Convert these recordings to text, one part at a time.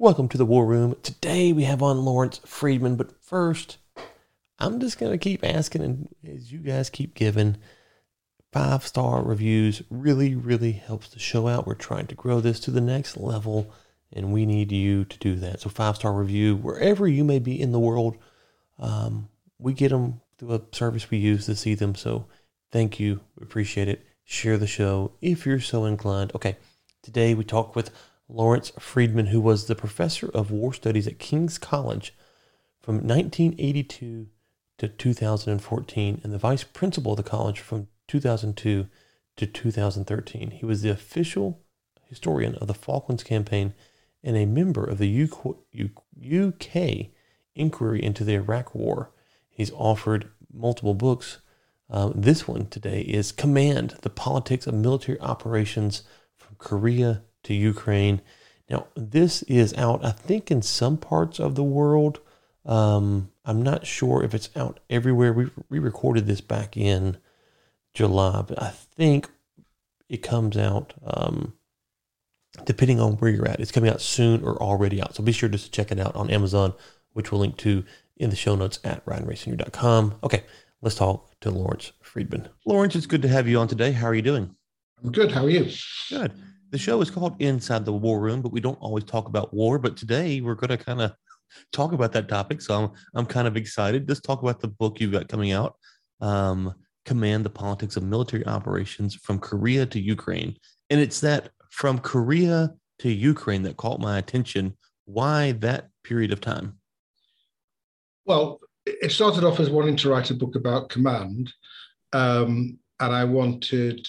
Welcome to the War Room. Today we have on Lawrence Freedman, but first, I'm just going to keep asking, and as you guys keep giving, five star reviews really, really helps the show out. We're trying to grow this to the next level, and we need you to do that. So, five star review, wherever you may be in the world, um, we get them through a service we use to see them. So, thank you. Appreciate it. Share the show if you're so inclined. Okay, today we talk with Lawrence Freedman, who was the professor of war studies at King's College from 1982 to 2014 and the vice principal of the college from 2002 to 2013. He was the official historian of the Falklands Campaign and a member of the UK inquiry into the Iraq War. He's offered multiple books. Um, this one today is Command The Politics of Military Operations from Korea to Ukraine. Now, this is out, I think, in some parts of the world. Um, I'm not sure if it's out everywhere. We, we recorded this back in July, but I think it comes out um, depending on where you're at. It's coming out soon or already out. So be sure just to check it out on Amazon, which we'll link to in the show notes at ryanracing.com. Okay, let's talk to Lawrence Freedman. Lawrence, it's good to have you on today. How are you doing? I'm good. How are you? Good. The show is called Inside the War Room, but we don't always talk about war. But today we're going to kind of talk about that topic. So I'm, I'm kind of excited. Let's talk about the book you've got coming out. Um, command the politics of military operations from Korea to Ukraine. And it's that from Korea to Ukraine that caught my attention. Why that period of time? Well, it started off as wanting to write a book about command. Um, and I wanted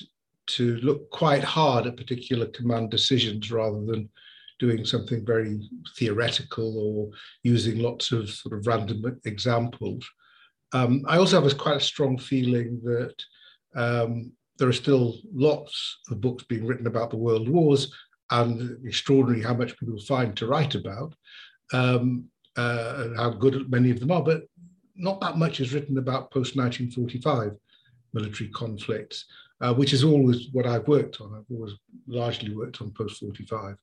to look quite hard at particular command decisions rather than doing something very theoretical or using lots of sort of random examples. Um, I also have a quite a strong feeling that um, there are still lots of books being written about the world wars, and extraordinary how much people find to write about, um, uh, and how good many of them are. But not that much is written about post 1945 military conflicts, uh, which is always what I've worked on. I've always largely worked on post 45.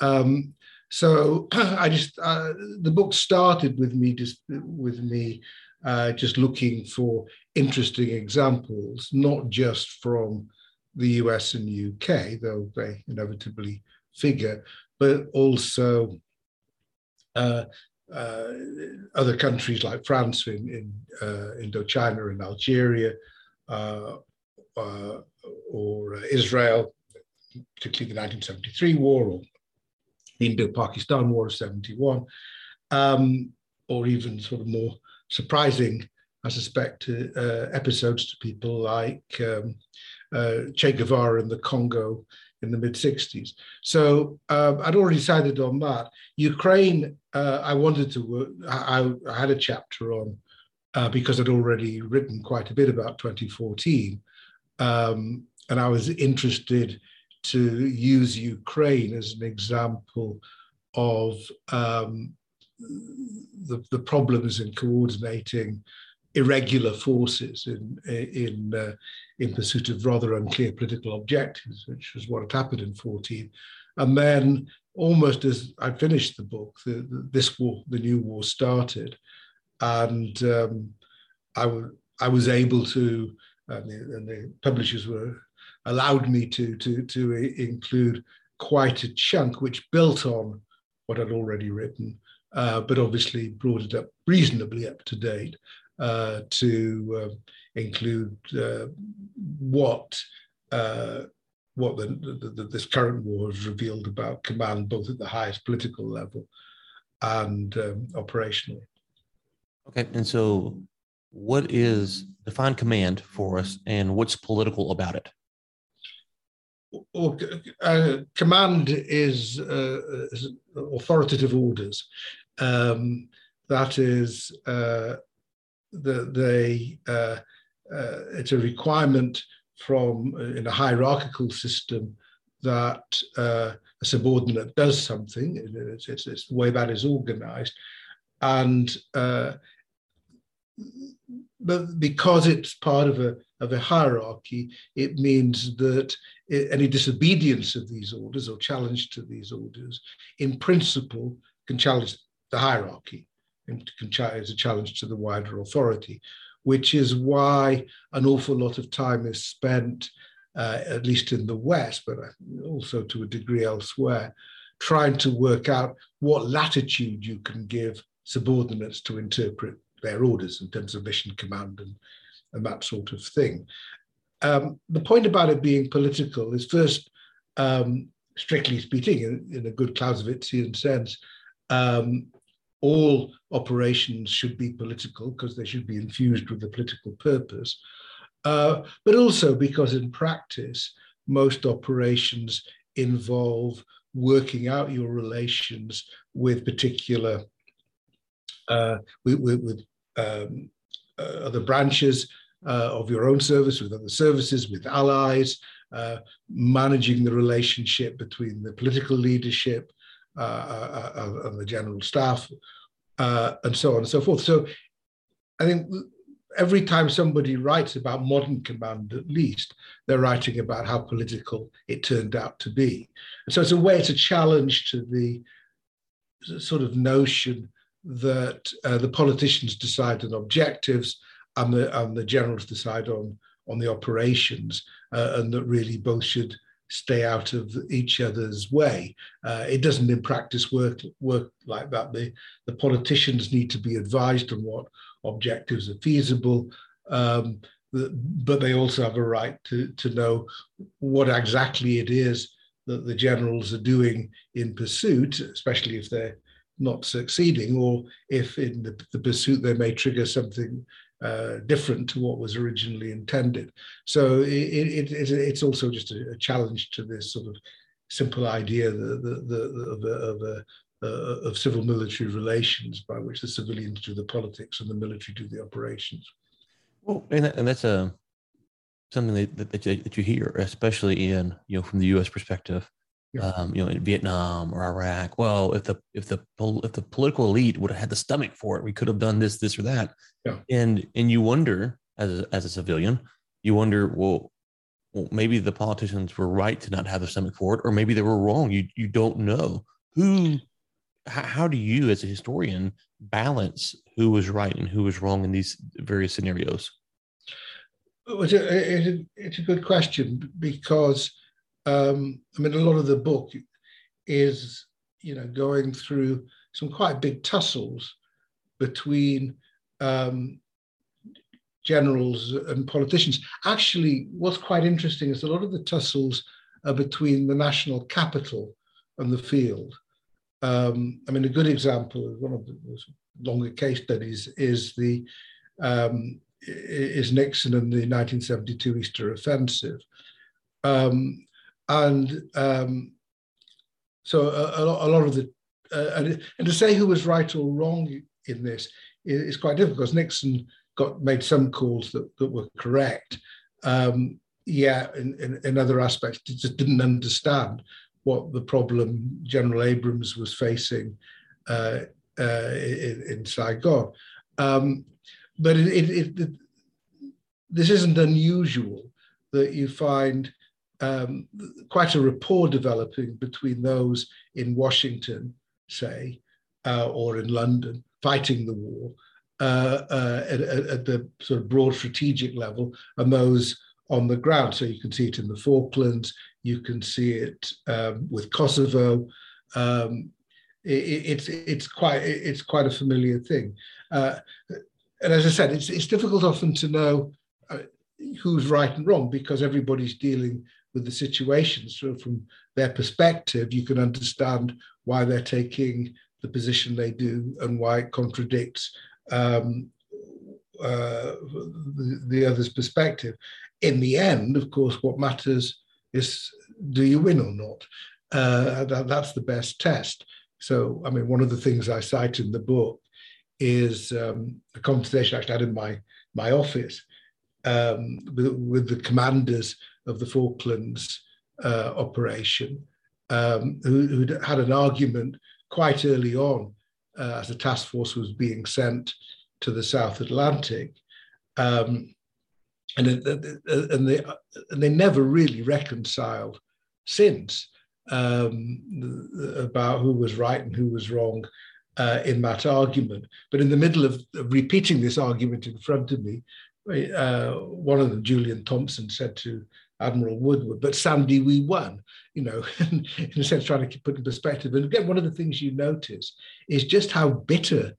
Um, so I just uh, the book started with me just with me uh, just looking for interesting examples, not just from the US and UK, though they inevitably figure, but also uh, uh, other countries like France in, in uh, Indochina and Algeria, uh, uh, or Israel, particularly the 1973 war or the Indo-Pakistan War of 71, um, or even sort of more surprising, I suspect, uh, episodes to people like um, uh, Che Guevara in the Congo in the mid 60s. So um, I'd already decided on that. Ukraine, uh, I wanted to work, I, I, had a chapter on uh, because I'd already written quite a bit about 2014. Um, and I was interested to use Ukraine as an example of um, the, the problems in coordinating irregular forces in in uh, in pursuit of rather unclear political objectives, which was what had happened in 14. And then, almost as I finished the book, the, the, this war, the new war, started, and um, I, was able to, and the, and the publishers were allowed me to to to include quite a chunk, which built on what I'd already written uh, but obviously brought it up reasonably up to date uh, to um, include uh, what uh, what the, the, the, this current war has revealed about command, both at the highest political level and um, operationally. Okay, and so what is define command for us, and what's political about it? or, uh, command is, uh, is, authoritative orders um, that is uh, the, they, uh, uh, it's a requirement from uh, in a hierarchical system that uh, a subordinate does something. It's, it's, it's, the way that is organized. And but because it's part of a, of a hierarchy, it means that any disobedience of these orders or challenge to these orders, in principle, can challenge the hierarchy and can is a challenge to the wider authority, which is why an awful lot of time is spent, uh, at least in the West, but also to a degree elsewhere, trying to work out what latitude you can give subordinates to interpret their orders in terms of mission command and, and that sort of thing. Um, the point about it being political is first, um, strictly speaking, in, in, a good Clausewitzian sense, um, all operations should be political because they should be infused with a political purpose, uh, but also because in practice, most operations involve working out your relations with particular, uh, with, with, with um, uh, other branches uh, of your own service, with other services, with allies, uh, managing the relationship between the political leadership and the general staff, and so on and so forth. So I think every time somebody writes about modern command, at least, they're writing about how political it turned out to be. And so it's a way, it's a challenge to the sort of notion that uh, the politicians decide on objectives and the, and the generals decide on, on the operations, uh, and that really both should stay out of each other's way. Uh, it doesn't in practice work work like that. The, the politicians need to be advised on what objectives are feasible, um, but they also have a right to, to know what exactly it is that the generals are doing in pursuit, especially if they're not succeeding, or if in the, the pursuit they may trigger something uh, different to what was originally intended. So it, it, it, it's also just a, a, challenge to this sort of simple idea the, the, of, of, uh, of civil military relations by which the civilians do the politics and the military do the operations. Well, and, that, and that's a something that, that, that you hear, especially in you know from the U.S. perspective. Yeah. Um, you know, in Vietnam or Iraq. Well, if the if the if the political elite would have had the stomach for it, we could have done this, this, or that. Yeah. And and you wonder as a, as a civilian, you wonder, well, well, maybe the politicians were right to not have the stomach for it, or maybe they were wrong. You you don't know who. How, how do you, as a historian, balance who was right and who was wrong in these various scenarios? It's a, it's a good question because um, I mean, a lot of the book is, you know, going through some quite big tussles between um, generals and politicians. Actually, what's quite interesting is a lot of the tussles are between the national capital and the field. Um, I mean, a good example of one of the longer case studies is the um, is Nixon and the 1972 Easter offensive. Um, and um, so a, a, lot of the uh, and, and, to say who was right or wrong in this is, quite difficult because Nixon got made some calls that, that were correct. Um, yeah, in, in, in, other aspects, just didn't understand what the problem General Abrams was facing uh, uh, in, in, Saigon. Um, but it, it, it, this isn't unusual that you find um, quite a rapport developing between those in Washington, say, uh, or in London, fighting the war uh, uh, at, at, the sort of broad strategic level, and those on the ground. So you can see it in the Falklands, you can see it um, with Kosovo. Um, it, it's it's quite it's quite a familiar thing, uh, and as I said, it's it's difficult often to know uh, who's right and wrong because everybody's dealing with the situation. So from their perspective, you can understand why they're taking the position they do and why it contradicts um, uh, the, the other's perspective. In the end, of course, what matters is do you win or not? Uh, that, that's the best test. So, I mean, one of the things I cite in the book is um, a conversation I actually had in my my office um, with, with, the commanders of the Falklands uh, operation, um, who, had an argument quite early on uh, as the task force was being sent to the South Atlantic. Um, and and they and they never really reconciled since um, about who was right and who was wrong uh, in that argument. But in the middle of, of, repeating this argument in front of me, uh, one of them, Julian Thompson, said to Admiral Woodward, but Sandy, we won, you know, in a sense, trying to put in perspective. And again, one of the things you notice is just how bitter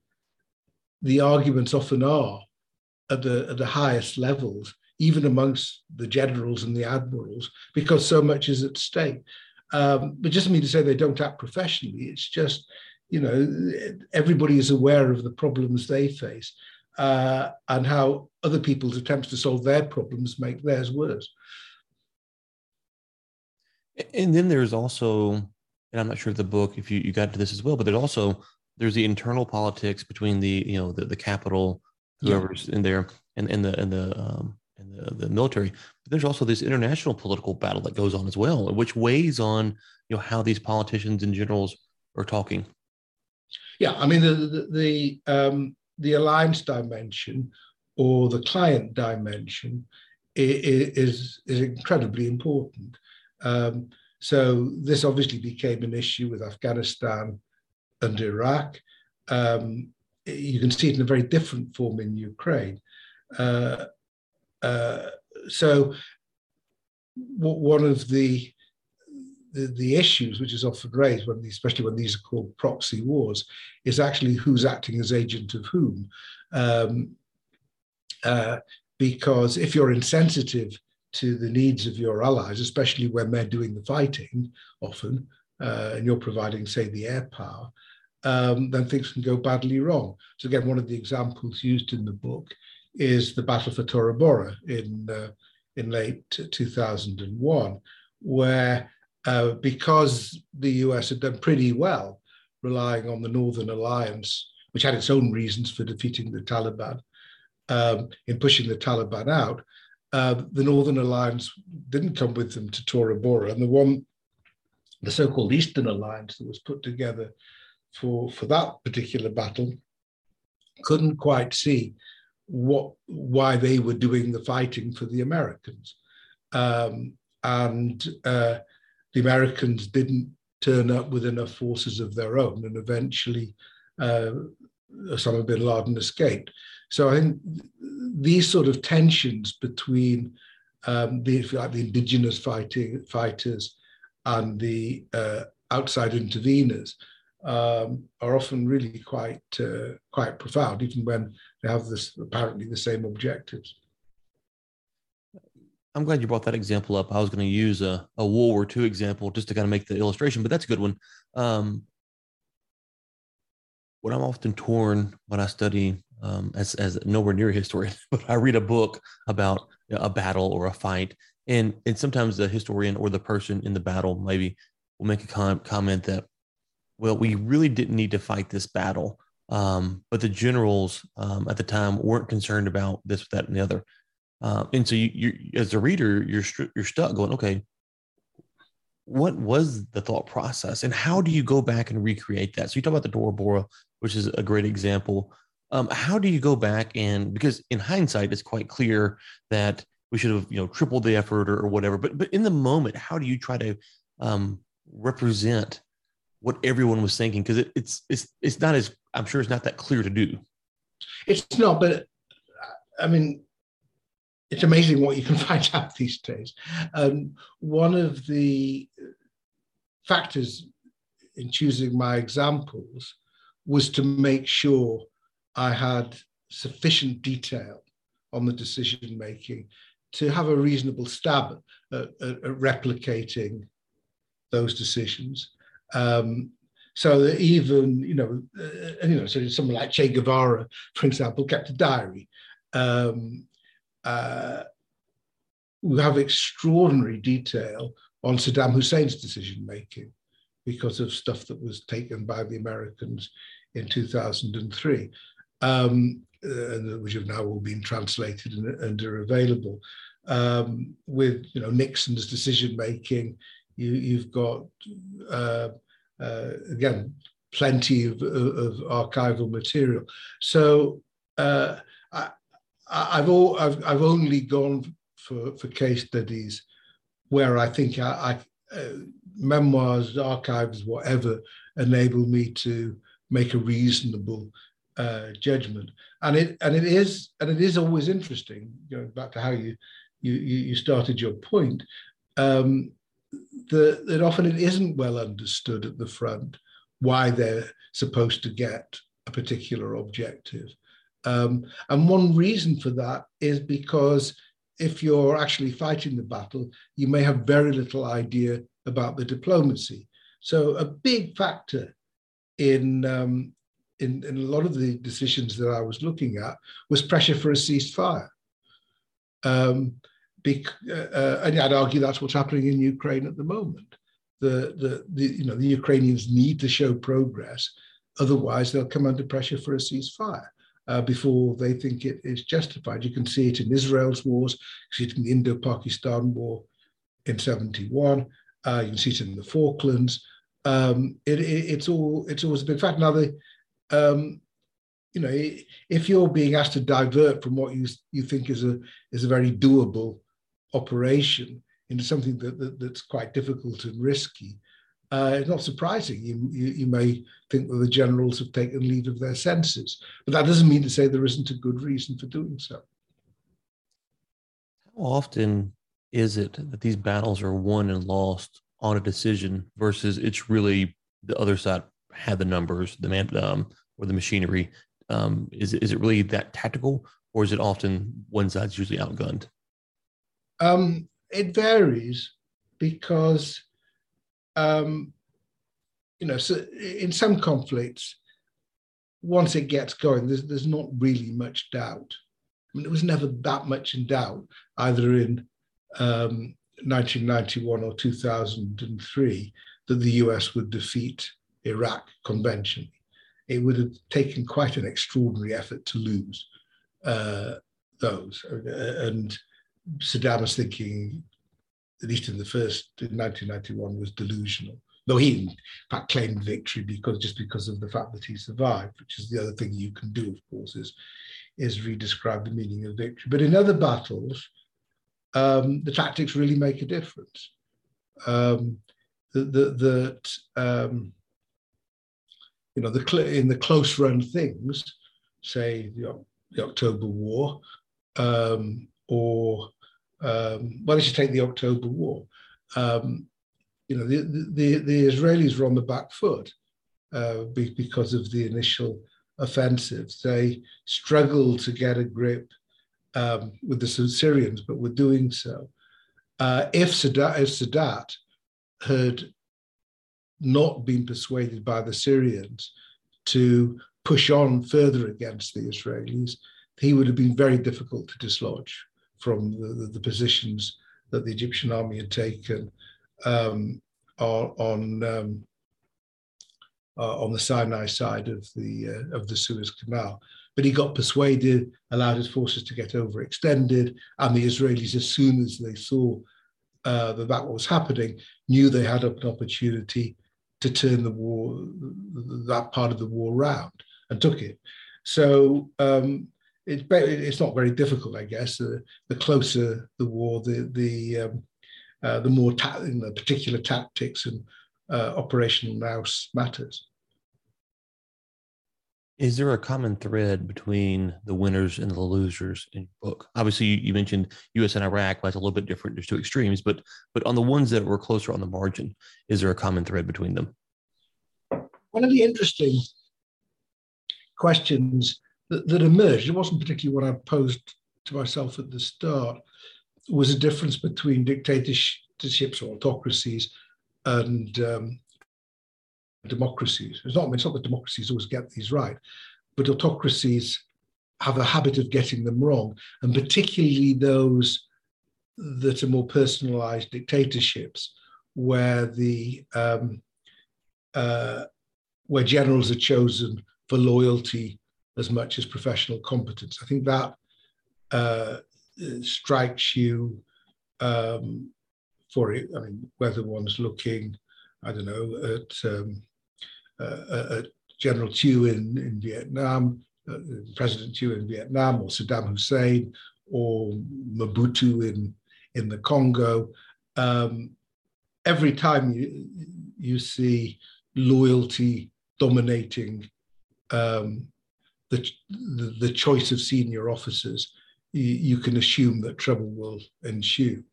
the arguments often are at the, at the highest levels, even amongst the generals and the admirals, because so much is at stake. Um, but just mean to say they don't act professionally. It's just, you know, everybody is aware of the problems they face uh, and how other people's attempts to solve their problems make theirs worse. And then there's also, and I'm not sure if the book, if you, you got to this as well, but there's also there's the internal politics between the you know the the capital, whoever's yeah. in there, and and the and the um, and the, the military. But there's also this international political battle that goes on as well, which weighs on you know how these politicians and generals are talking. Yeah, I mean the the the, um, the alliance dimension or the client dimension is is incredibly important. Um, so this obviously became an issue with Afghanistan and Iraq. Um, you can see it in a very different form in Ukraine. Uh, uh, so one of the, the, the issues which is often raised when especially when these are called proxy wars is actually who's acting as agent of whom um, uh, because if you're insensitive to the needs of your allies, especially when they're doing the fighting often, uh, and you're providing, say, the air power, um, then things can go badly wrong. So again, one of the examples used in the book is the Battle for Tora Bora in uh, in late 2001, where uh, because the US had done pretty well relying on the Northern Alliance, which had its own reasons for defeating the Taliban, um, in pushing the Taliban out, uh, the Northern Alliance didn't come with them to Tora Bora, and the one, the so-called Eastern Alliance that was put together for for that particular battle, couldn't quite see what why they were doing the fighting for the Americans, um, and uh, the Americans didn't turn up with enough forces of their own, and eventually uh, Osama bin Laden escaped. So I think these sort of tensions between um, the, like the indigenous fighting fighters and the uh, outside interveners um, are often really quite uh, quite profound, even when they have this apparently the same objectives. I'm glad you brought that example up. I was going to use a, a World War II example just to kind of make the illustration, but that's a good one. Um, what I'm often torn when I study um, as, as nowhere near a historian, but I read a book about a battle or a fight, and and sometimes the historian or the person in the battle maybe will make a com- comment that, well, we really didn't need to fight this battle, um, but the generals um, at the time weren't concerned about this, that, and the other, uh, and so you, you as a reader, you're you're stuck going, okay, what was the thought process, and how do you go back and recreate that? So you talk about the Tora Bora, which is a great example. Um, how do you go back and because in hindsight it's quite clear that we should have you know tripled the effort or, or whatever, but but in the moment, how do you try to um, represent what everyone was thinking? Because it, it's it's it's not as I'm sure it's not that clear to do. It's not, but I mean, it's amazing what you can find out these days. Um, one of the factors in choosing my examples was to make sure I had sufficient detail on the decision making to have a reasonable stab at, at, at replicating those decisions. Um, so that even you know, uh, you know, so someone like Che Guevara, for example, kept a diary. Um, uh, we have extraordinary detail on Saddam Hussein's decision making because of stuff that was taken by the Americans in 2003 um, uh, which have now all been translated and, and are available. Um, with you know Nixon's decision making, you, have got uh, uh, again plenty of, of, archival material. So uh, I, I've only gone for for case studies where I think I, I uh, memoirs, archives, whatever, enable me to make a reasonable uh, judgment. And it and it is and it is always interesting. Going back to how you you you started your point, um, the, that often it isn't well understood at the front why they're supposed to get a particular objective. Um, and one reason for that is because if you're actually fighting the battle, you may have very little idea about the diplomacy. So a big factor in, um, in, in, a lot of the decisions that I was looking at was pressure for a ceasefire. Um, bec- uh, and I'd argue that's what's happening in Ukraine at the moment. The, the, the, you know, the Ukrainians need to show progress, otherwise they'll come under pressure for a ceasefire. Uh, before they think it is justified. You can see it in Israel's wars, you see it in the Indo-Pakistan war in 71, uh, you can see it in the Falklands. Um, it, it, it's all it's always a big fact. Now, the, um, you know, if you're being asked to divert from what you you think is a is a very doable operation into something that, that that's quite difficult and risky, uh, it's not surprising. You, you, you, may think that the generals have taken leave of their senses, but that doesn't mean to say there isn't a good reason for doing so. How often is it that these battles are won and lost on a decision versus it's really the other side had the numbers, the man, um, or the machinery? Um, is, is it really that tactical, or is it often one side's usually outgunned? Um, it varies because um, you know, so in some conflicts, once it gets going, there's, there's not really much doubt. I mean, it was never that much in doubt, either in um, 1991 or 2003, that the US would defeat Iraq conventionally. It would have taken quite an extraordinary effort to lose uh, those. And Saddam was thinking at least in the first in 1991, was delusional. Though he, in fact, claimed victory because just because of the fact that he survived, which is the other thing you can do, of course, is is redescribe the meaning of victory. But in other battles, um, the tactics really make a difference. Um, that um, you know the in the close run things, say the, the October War, um, or um, well, let's just take the October War. Um, you know, the, the, the, Israelis were on the back foot uh, because of the initial offensive. They struggled to get a grip um, with the Syrians, but were doing so. Uh, if, Sadat, if Sadat had not been persuaded by the Syrians to push on further against the Israelis, he would have been very difficult to dislodge from the, the, the positions that the Egyptian army had taken um, on um, uh, on the Sinai side of the uh, of the Suez Canal. But he got persuaded, allowed his forces to get overextended, and the Israelis, as soon as they saw uh, that that was happening, knew they had an opportunity to turn the war, that part of the war round, and took it. So um, it's it's not very difficult, I guess. The closer the war, the the um, uh, the more ta- the particular tactics and uh, operational matters. Is there a common thread between the winners and the losers in your book? Obviously, you, mentioned U.S. and Iraq. That's a little bit different. There's two extremes, but but on the ones that were closer on the margin, is there a common thread between them? One of the interesting questions that, that emerged, it wasn't particularly what I posed to myself at the start, was a difference between dictatorships or autocracies and um, democracies. It's not, it's not that democracies always get these right, but autocracies have a habit of getting them wrong, and particularly those that are more personalized dictatorships, where the um, uh, where generals are chosen for loyalty as much as professional competence. I think that uh, strikes you um, for it. I mean, whether one's looking, I don't know, at, um, General Thieu in, in Vietnam, uh, President Thieu in Vietnam or Saddam Hussein or Mobutu in, in the Congo. Um, every time you, you see loyalty dominating um, the, the, the, choice of senior officers, you, you, can assume that trouble will ensue.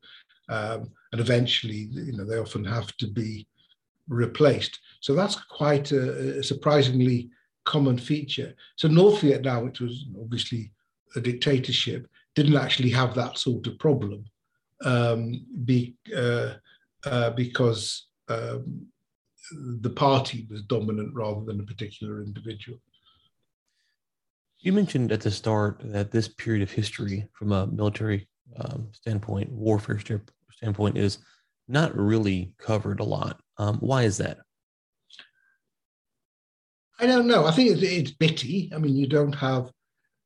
Um, and eventually, you know, they often have to be replaced. So that's quite a, a surprisingly common feature. So North Vietnam, which was obviously a dictatorship, didn't actually have that sort of problem um, be, uh, uh, because um, the party was dominant rather than a particular individual. You mentioned at the start that this period of history, from a military um, standpoint, warfare standpoint, is not really covered a lot. Um, why is that? I don't know. I think it's, it's bitty. I mean, you don't have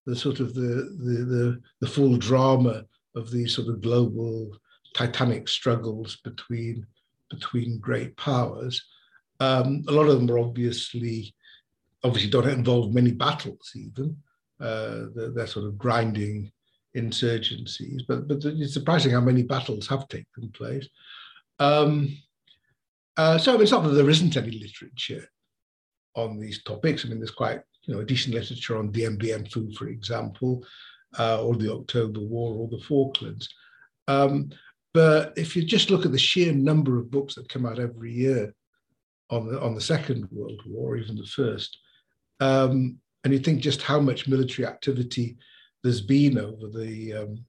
the sort of the, the the the full drama of these sort of global titanic struggles between between great powers. Um, a lot of them are obviously obviously don't involve many battles even. Uh, they're, they're, sort of grinding insurgencies, but but it's surprising how many battles have taken place. Um, uh, so it's not that there isn't any literature on these topics. I mean, there's quite you know decent literature on Bien Phu, for example, uh, or the October War, or the Falklands. Um, but if you just look at the sheer number of books that come out every year on the on the Second World War, even the first, um, and you think just how much military activity there's been over the um,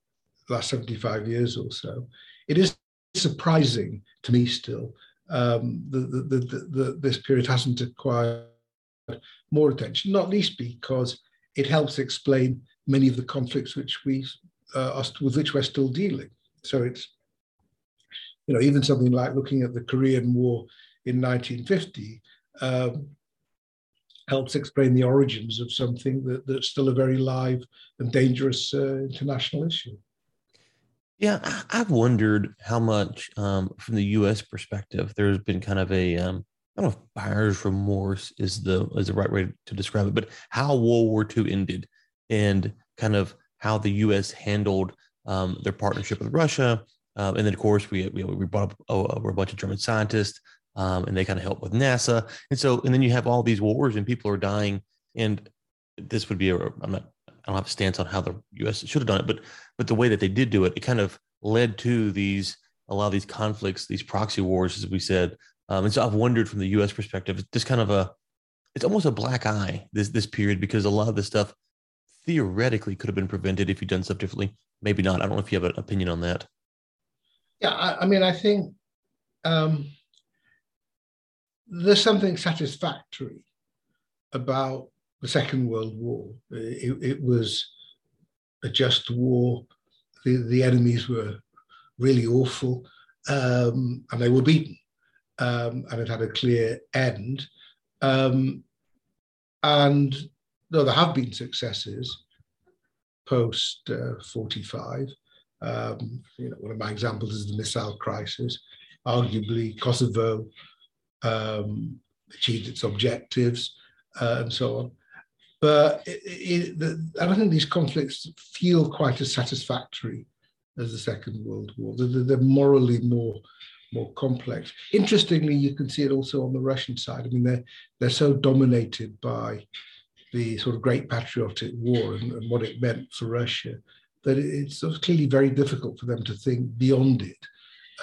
last 75 years or so, it is surprising to me still um, the, the, the, this period hasn't acquired more attention, not least because it helps explain many of the conflicts which we uh, are, with which we're still dealing. So it's, you know, even something like looking at the Korean War in 1950 um, helps explain the origins of something that, that's still a very live and dangerous uh, international issue. Yeah, I've wondered how much, um, from the U.S. perspective, there's been kind of a um, I don't know if buyer's remorse is the is the right way to describe it, but how World War II ended and kind of how the U.S. handled um, their partnership with Russia, um, and then of course we we, we brought up oh, a bunch of German scientists, um, and they kind of helped with NASA, and so and then you have all these wars and people are dying, and this would be a I'm not I don't have a stance on how the U.S. should have done it, but but the way that they did do it, it kind of led to these a lot of these conflicts, these proxy wars, as we said. Um, and so I've wondered from the U.S. perspective, it's just kind of a, it's almost a black eye this this period because a lot of this stuff theoretically could have been prevented if you'd done stuff differently. Maybe not. I don't know if you have an opinion on that. Yeah, I, I mean, I think um, there's something satisfactory about the Second World War. It, it was a just war. The, the enemies were really awful, um, and they were beaten, um, and it had a clear end. Um, and though there have been successes post uh, 45, um, you know, one of my examples is the missile crisis. Arguably, Kosovo um, achieved its objectives uh, and so on. But it, it, the, I don't think these conflicts feel quite as satisfactory as the Second World War. They're, they're, morally more more complex. Interestingly, you can see it also on the Russian side. I mean, they're they're so dominated by the sort of Great Patriotic War and, and what it meant for Russia that it's clearly very difficult for them to think beyond it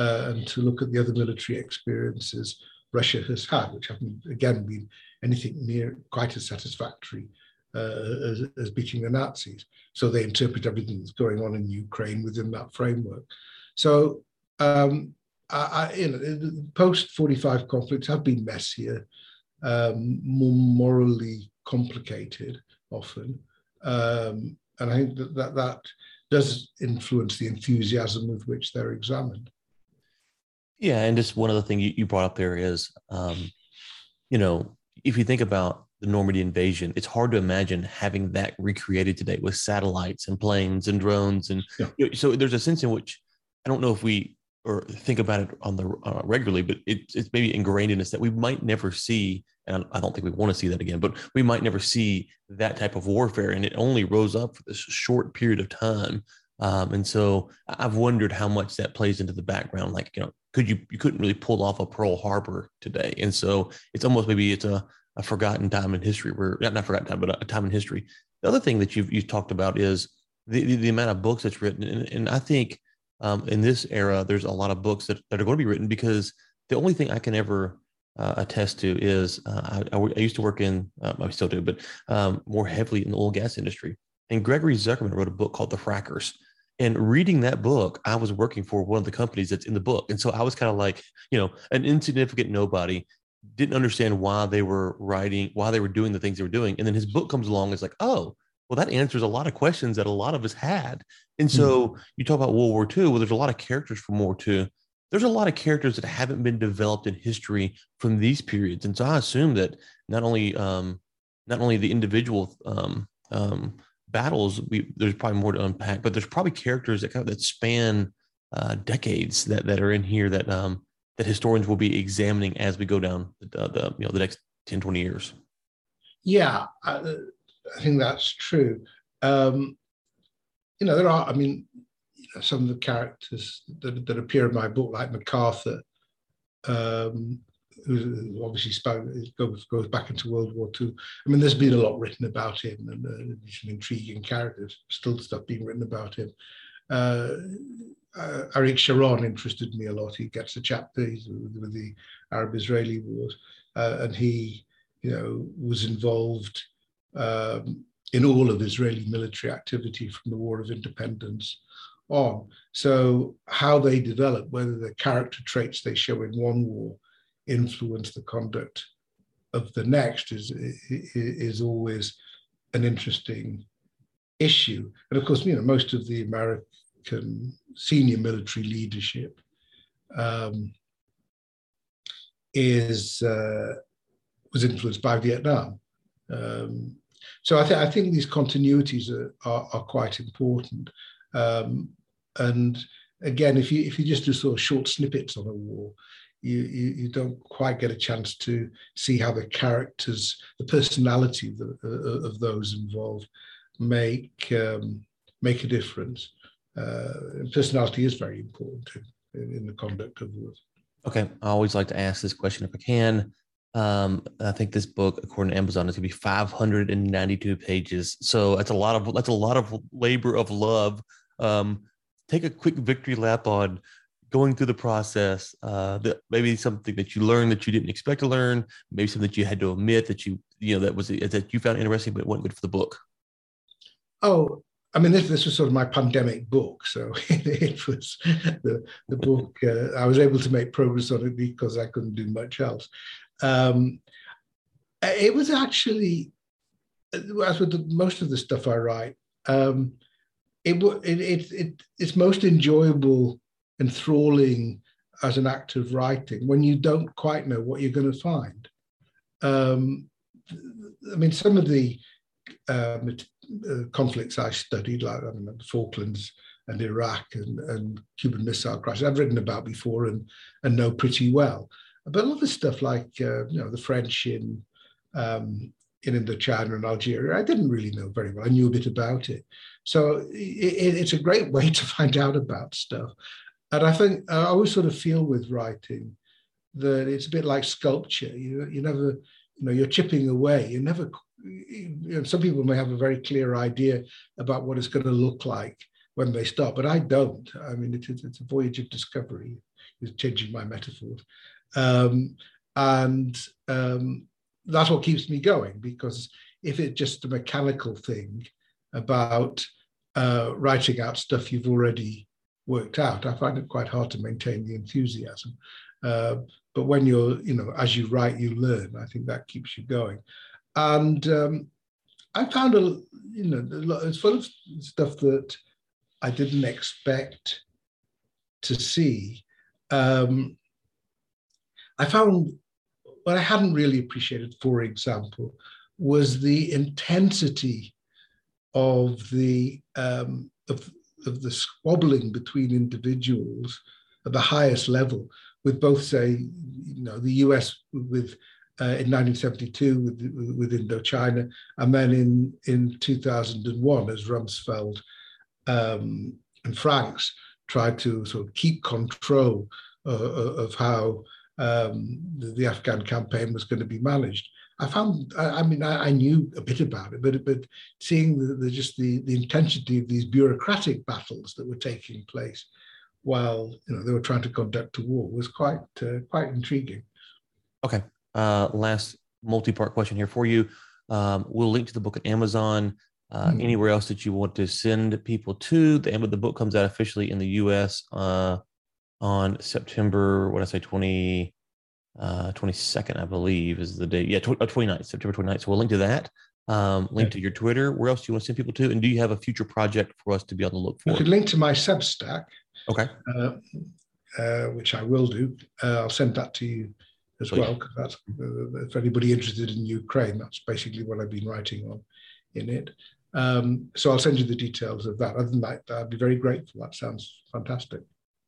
uh, and to look at the other military experiences Russia has had, which haven't again been anything near quite as satisfactory as, as beating the Nazis. So they interpret everything that's going on in Ukraine within that framework. So, um, I, I, you know, post 45 conflicts have been messier, um, more morally complicated often. Um, and I think that, that that does influence the enthusiasm with which they're examined. Yeah. And just one other thing you, you brought up there is, um, you know, if you think about the Normandy invasion, it's hard to imagine having that recreated today with satellites and planes and drones. And yeah. you know, so there's a sense in which I don't know if we or think about it on the uh, regularly, but it, it's maybe ingrained in us that we might never see and I don't think we want to see that again. But we might never see that type of warfare, and it only rose up for this short period of time. Um, and so I've wondered how much that plays into the background. Like, you know, could you you couldn't really pull off a Pearl Harbor today, and so it's almost maybe it's a, a forgotten time in history where not not forgotten time, but a time in history. The other thing that you've you talked about is the, the, the amount of books that's written, and, and I think um, in this era there's a lot of books that, that are going to be written because the only thing I can ever uh, attest to is uh, I, I, used to work in um, I still do, but um, more heavily in the oil and gas industry. And Gregory Zuckerman wrote a book called The Frackers, and reading that book, I was working for one of the companies that's in the book. And so I was kind of like, you know, an insignificant nobody, didn't understand why they were writing, why they were doing the things they were doing. And then his book comes along, it's like, oh, well, that answers a lot of questions that a lot of us had. And so mm-hmm. you talk about World War II, well, there's a lot of characters from World War II. There's a lot of characters that haven't been developed in history from these periods. And so I assume that not only um, not only the individual um, um, battles, we, there's probably more to unpack, but there's probably characters that kind of that span uh, decades that that are in here that um, that historians will be examining as we go down the, the you know the next 10, 20 years. Yeah, I, I think that's true. Um, you know, there are. I mean, you know, some of the characters that, that appear in my book, like MacArthur, um, who obviously spoke, goes, back into World War II. I mean, there's been a lot written about him, and uh, an intriguing characters, Still stuff being written about him. Uh, uh, Arik Sharon interested me a lot. He gets a chapter with, with the Arab-Israeli wars, uh, and he, you know, was involved um, in all of Israeli military activity from the War of Independence on. So how they develop, whether the character traits they show in one war influence the conduct of the next is, is always an interesting issue. And of course, you know, most of the American senior military leadership um, is uh, was influenced by Vietnam. Um, so I, th- I think these continuities are, are, are quite important. Um, and again, if you if you just do sort of short snippets on a war, you, you, you don't quite get a chance to see how the characters, the personality of, the, uh, of those involved make um, make a difference. Uh, personality is very important in, in, the conduct of wars. Okay, I always like to ask this question if I can. Um, I think this book, according to Amazon, is going to be 592 pages. So that's a lot of that's a lot of labor of love. Um, take a quick victory lap on going through the process, uh, that maybe something that you learned that you didn't expect to learn, maybe something that you had to omit that you, you know, that was that you found interesting, but it wasn't good for the book. Oh, I mean, this, this was sort of my pandemic book. So it was the, the book, uh, I was able to make progress on it because I couldn't do much else. Um, it was actually, as with the, most of the stuff I write, um, it, it, it, it, it's most enjoyable enthralling as an act of writing when you don't quite know what you're going to find. Um, I mean, some of the um, uh, conflicts I studied, like I the Falklands and Iraq and, and Cuban Missile Crisis, I've written about before and, and know pretty well. But a lot of stuff like uh, you know the French in um, in Indochina and Algeria, I didn't really know very well. I knew a bit about it, so it, it's a great way to find out about stuff. And I think I always sort of feel with writing that it's a bit like sculpture. You you never, you know, you're chipping away. You never. You know, some people may have a very clear idea about what it's going to look like when they start, but I don't. I mean, it's, a voyage of discovery. Is changing my metaphors, um, and um, that's what keeps me going. Because if it's just a mechanical thing about uh, writing out stuff you've already worked out. I find it quite hard to maintain the enthusiasm. Uh, but when you're, you know, as you write, you learn. I think that keeps you going. And um, I found a, you know, it's full of stuff that I didn't expect to see. Um, I found what I hadn't really appreciated, for example, was the intensity of the um, of of the squabbling between individuals at the highest level, with both, say, you know, the US with uh, in 1972 with, with Indochina, and then in, in 2001 as Rumsfeld um, and Franks tried to sort of keep control uh, of how um, the, the, Afghan campaign was going to be managed. I found, I, I mean, I, I, knew a bit about it, but but seeing the, the, just the, the intensity of these bureaucratic battles that were taking place while you know they were trying to conduct a war was quite uh, quite intriguing. Okay, uh, last multi-part question here for you. Um, we'll link to the book at Amazon. Uh, hmm. Anywhere else that you want to send people to? The the book comes out officially in the U.S. Uh, on September. What I say, twenty. Uh, 22nd, I believe, is the date. Yeah, tw- 29th, uh, September 29th. So we'll link to that. Um, link to your Twitter. Where else do you want to send people to? And do you have a future project for us to be on the look for? You could link to my Substack. Okay. Uh, uh, which I will do. Uh, I'll send that to you as Please. well, because that's uh, if anybody interested in Ukraine, that's basically what I've been writing on in it. Um, so I'll send you the details of that. Other than that, I'd be very grateful. That sounds fantastic.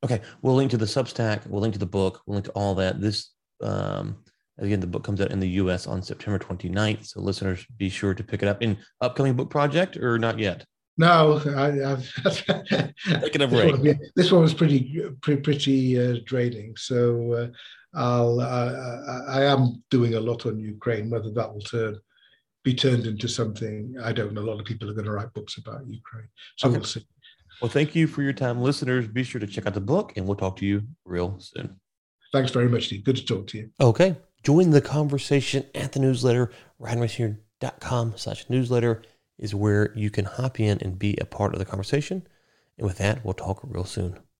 Okay, we'll link to the Substack. We'll link to the book. We'll link to all that. This um, again, the book comes out in the U.S. on September 29th. So listeners, be sure to pick it up. In upcoming book project or not yet? No, I, have taken a break. This one, this one was pretty pretty, pretty uh, draining. So uh, I'll uh, I am doing a lot on Ukraine. Whether that will turn be turned into something, I don't know. A lot of people are going to write books about Ukraine, so okay. we'll see. Well, thank you for your time, listeners. Be sure to check out the book, and we'll talk to you real soon. Thanks very much, Steve. Good to talk to you. Okay. Join the conversation at the newsletter, rideracinghere.com slash newsletter is where you can hop in and be a part of the conversation. And with that, we'll talk real soon.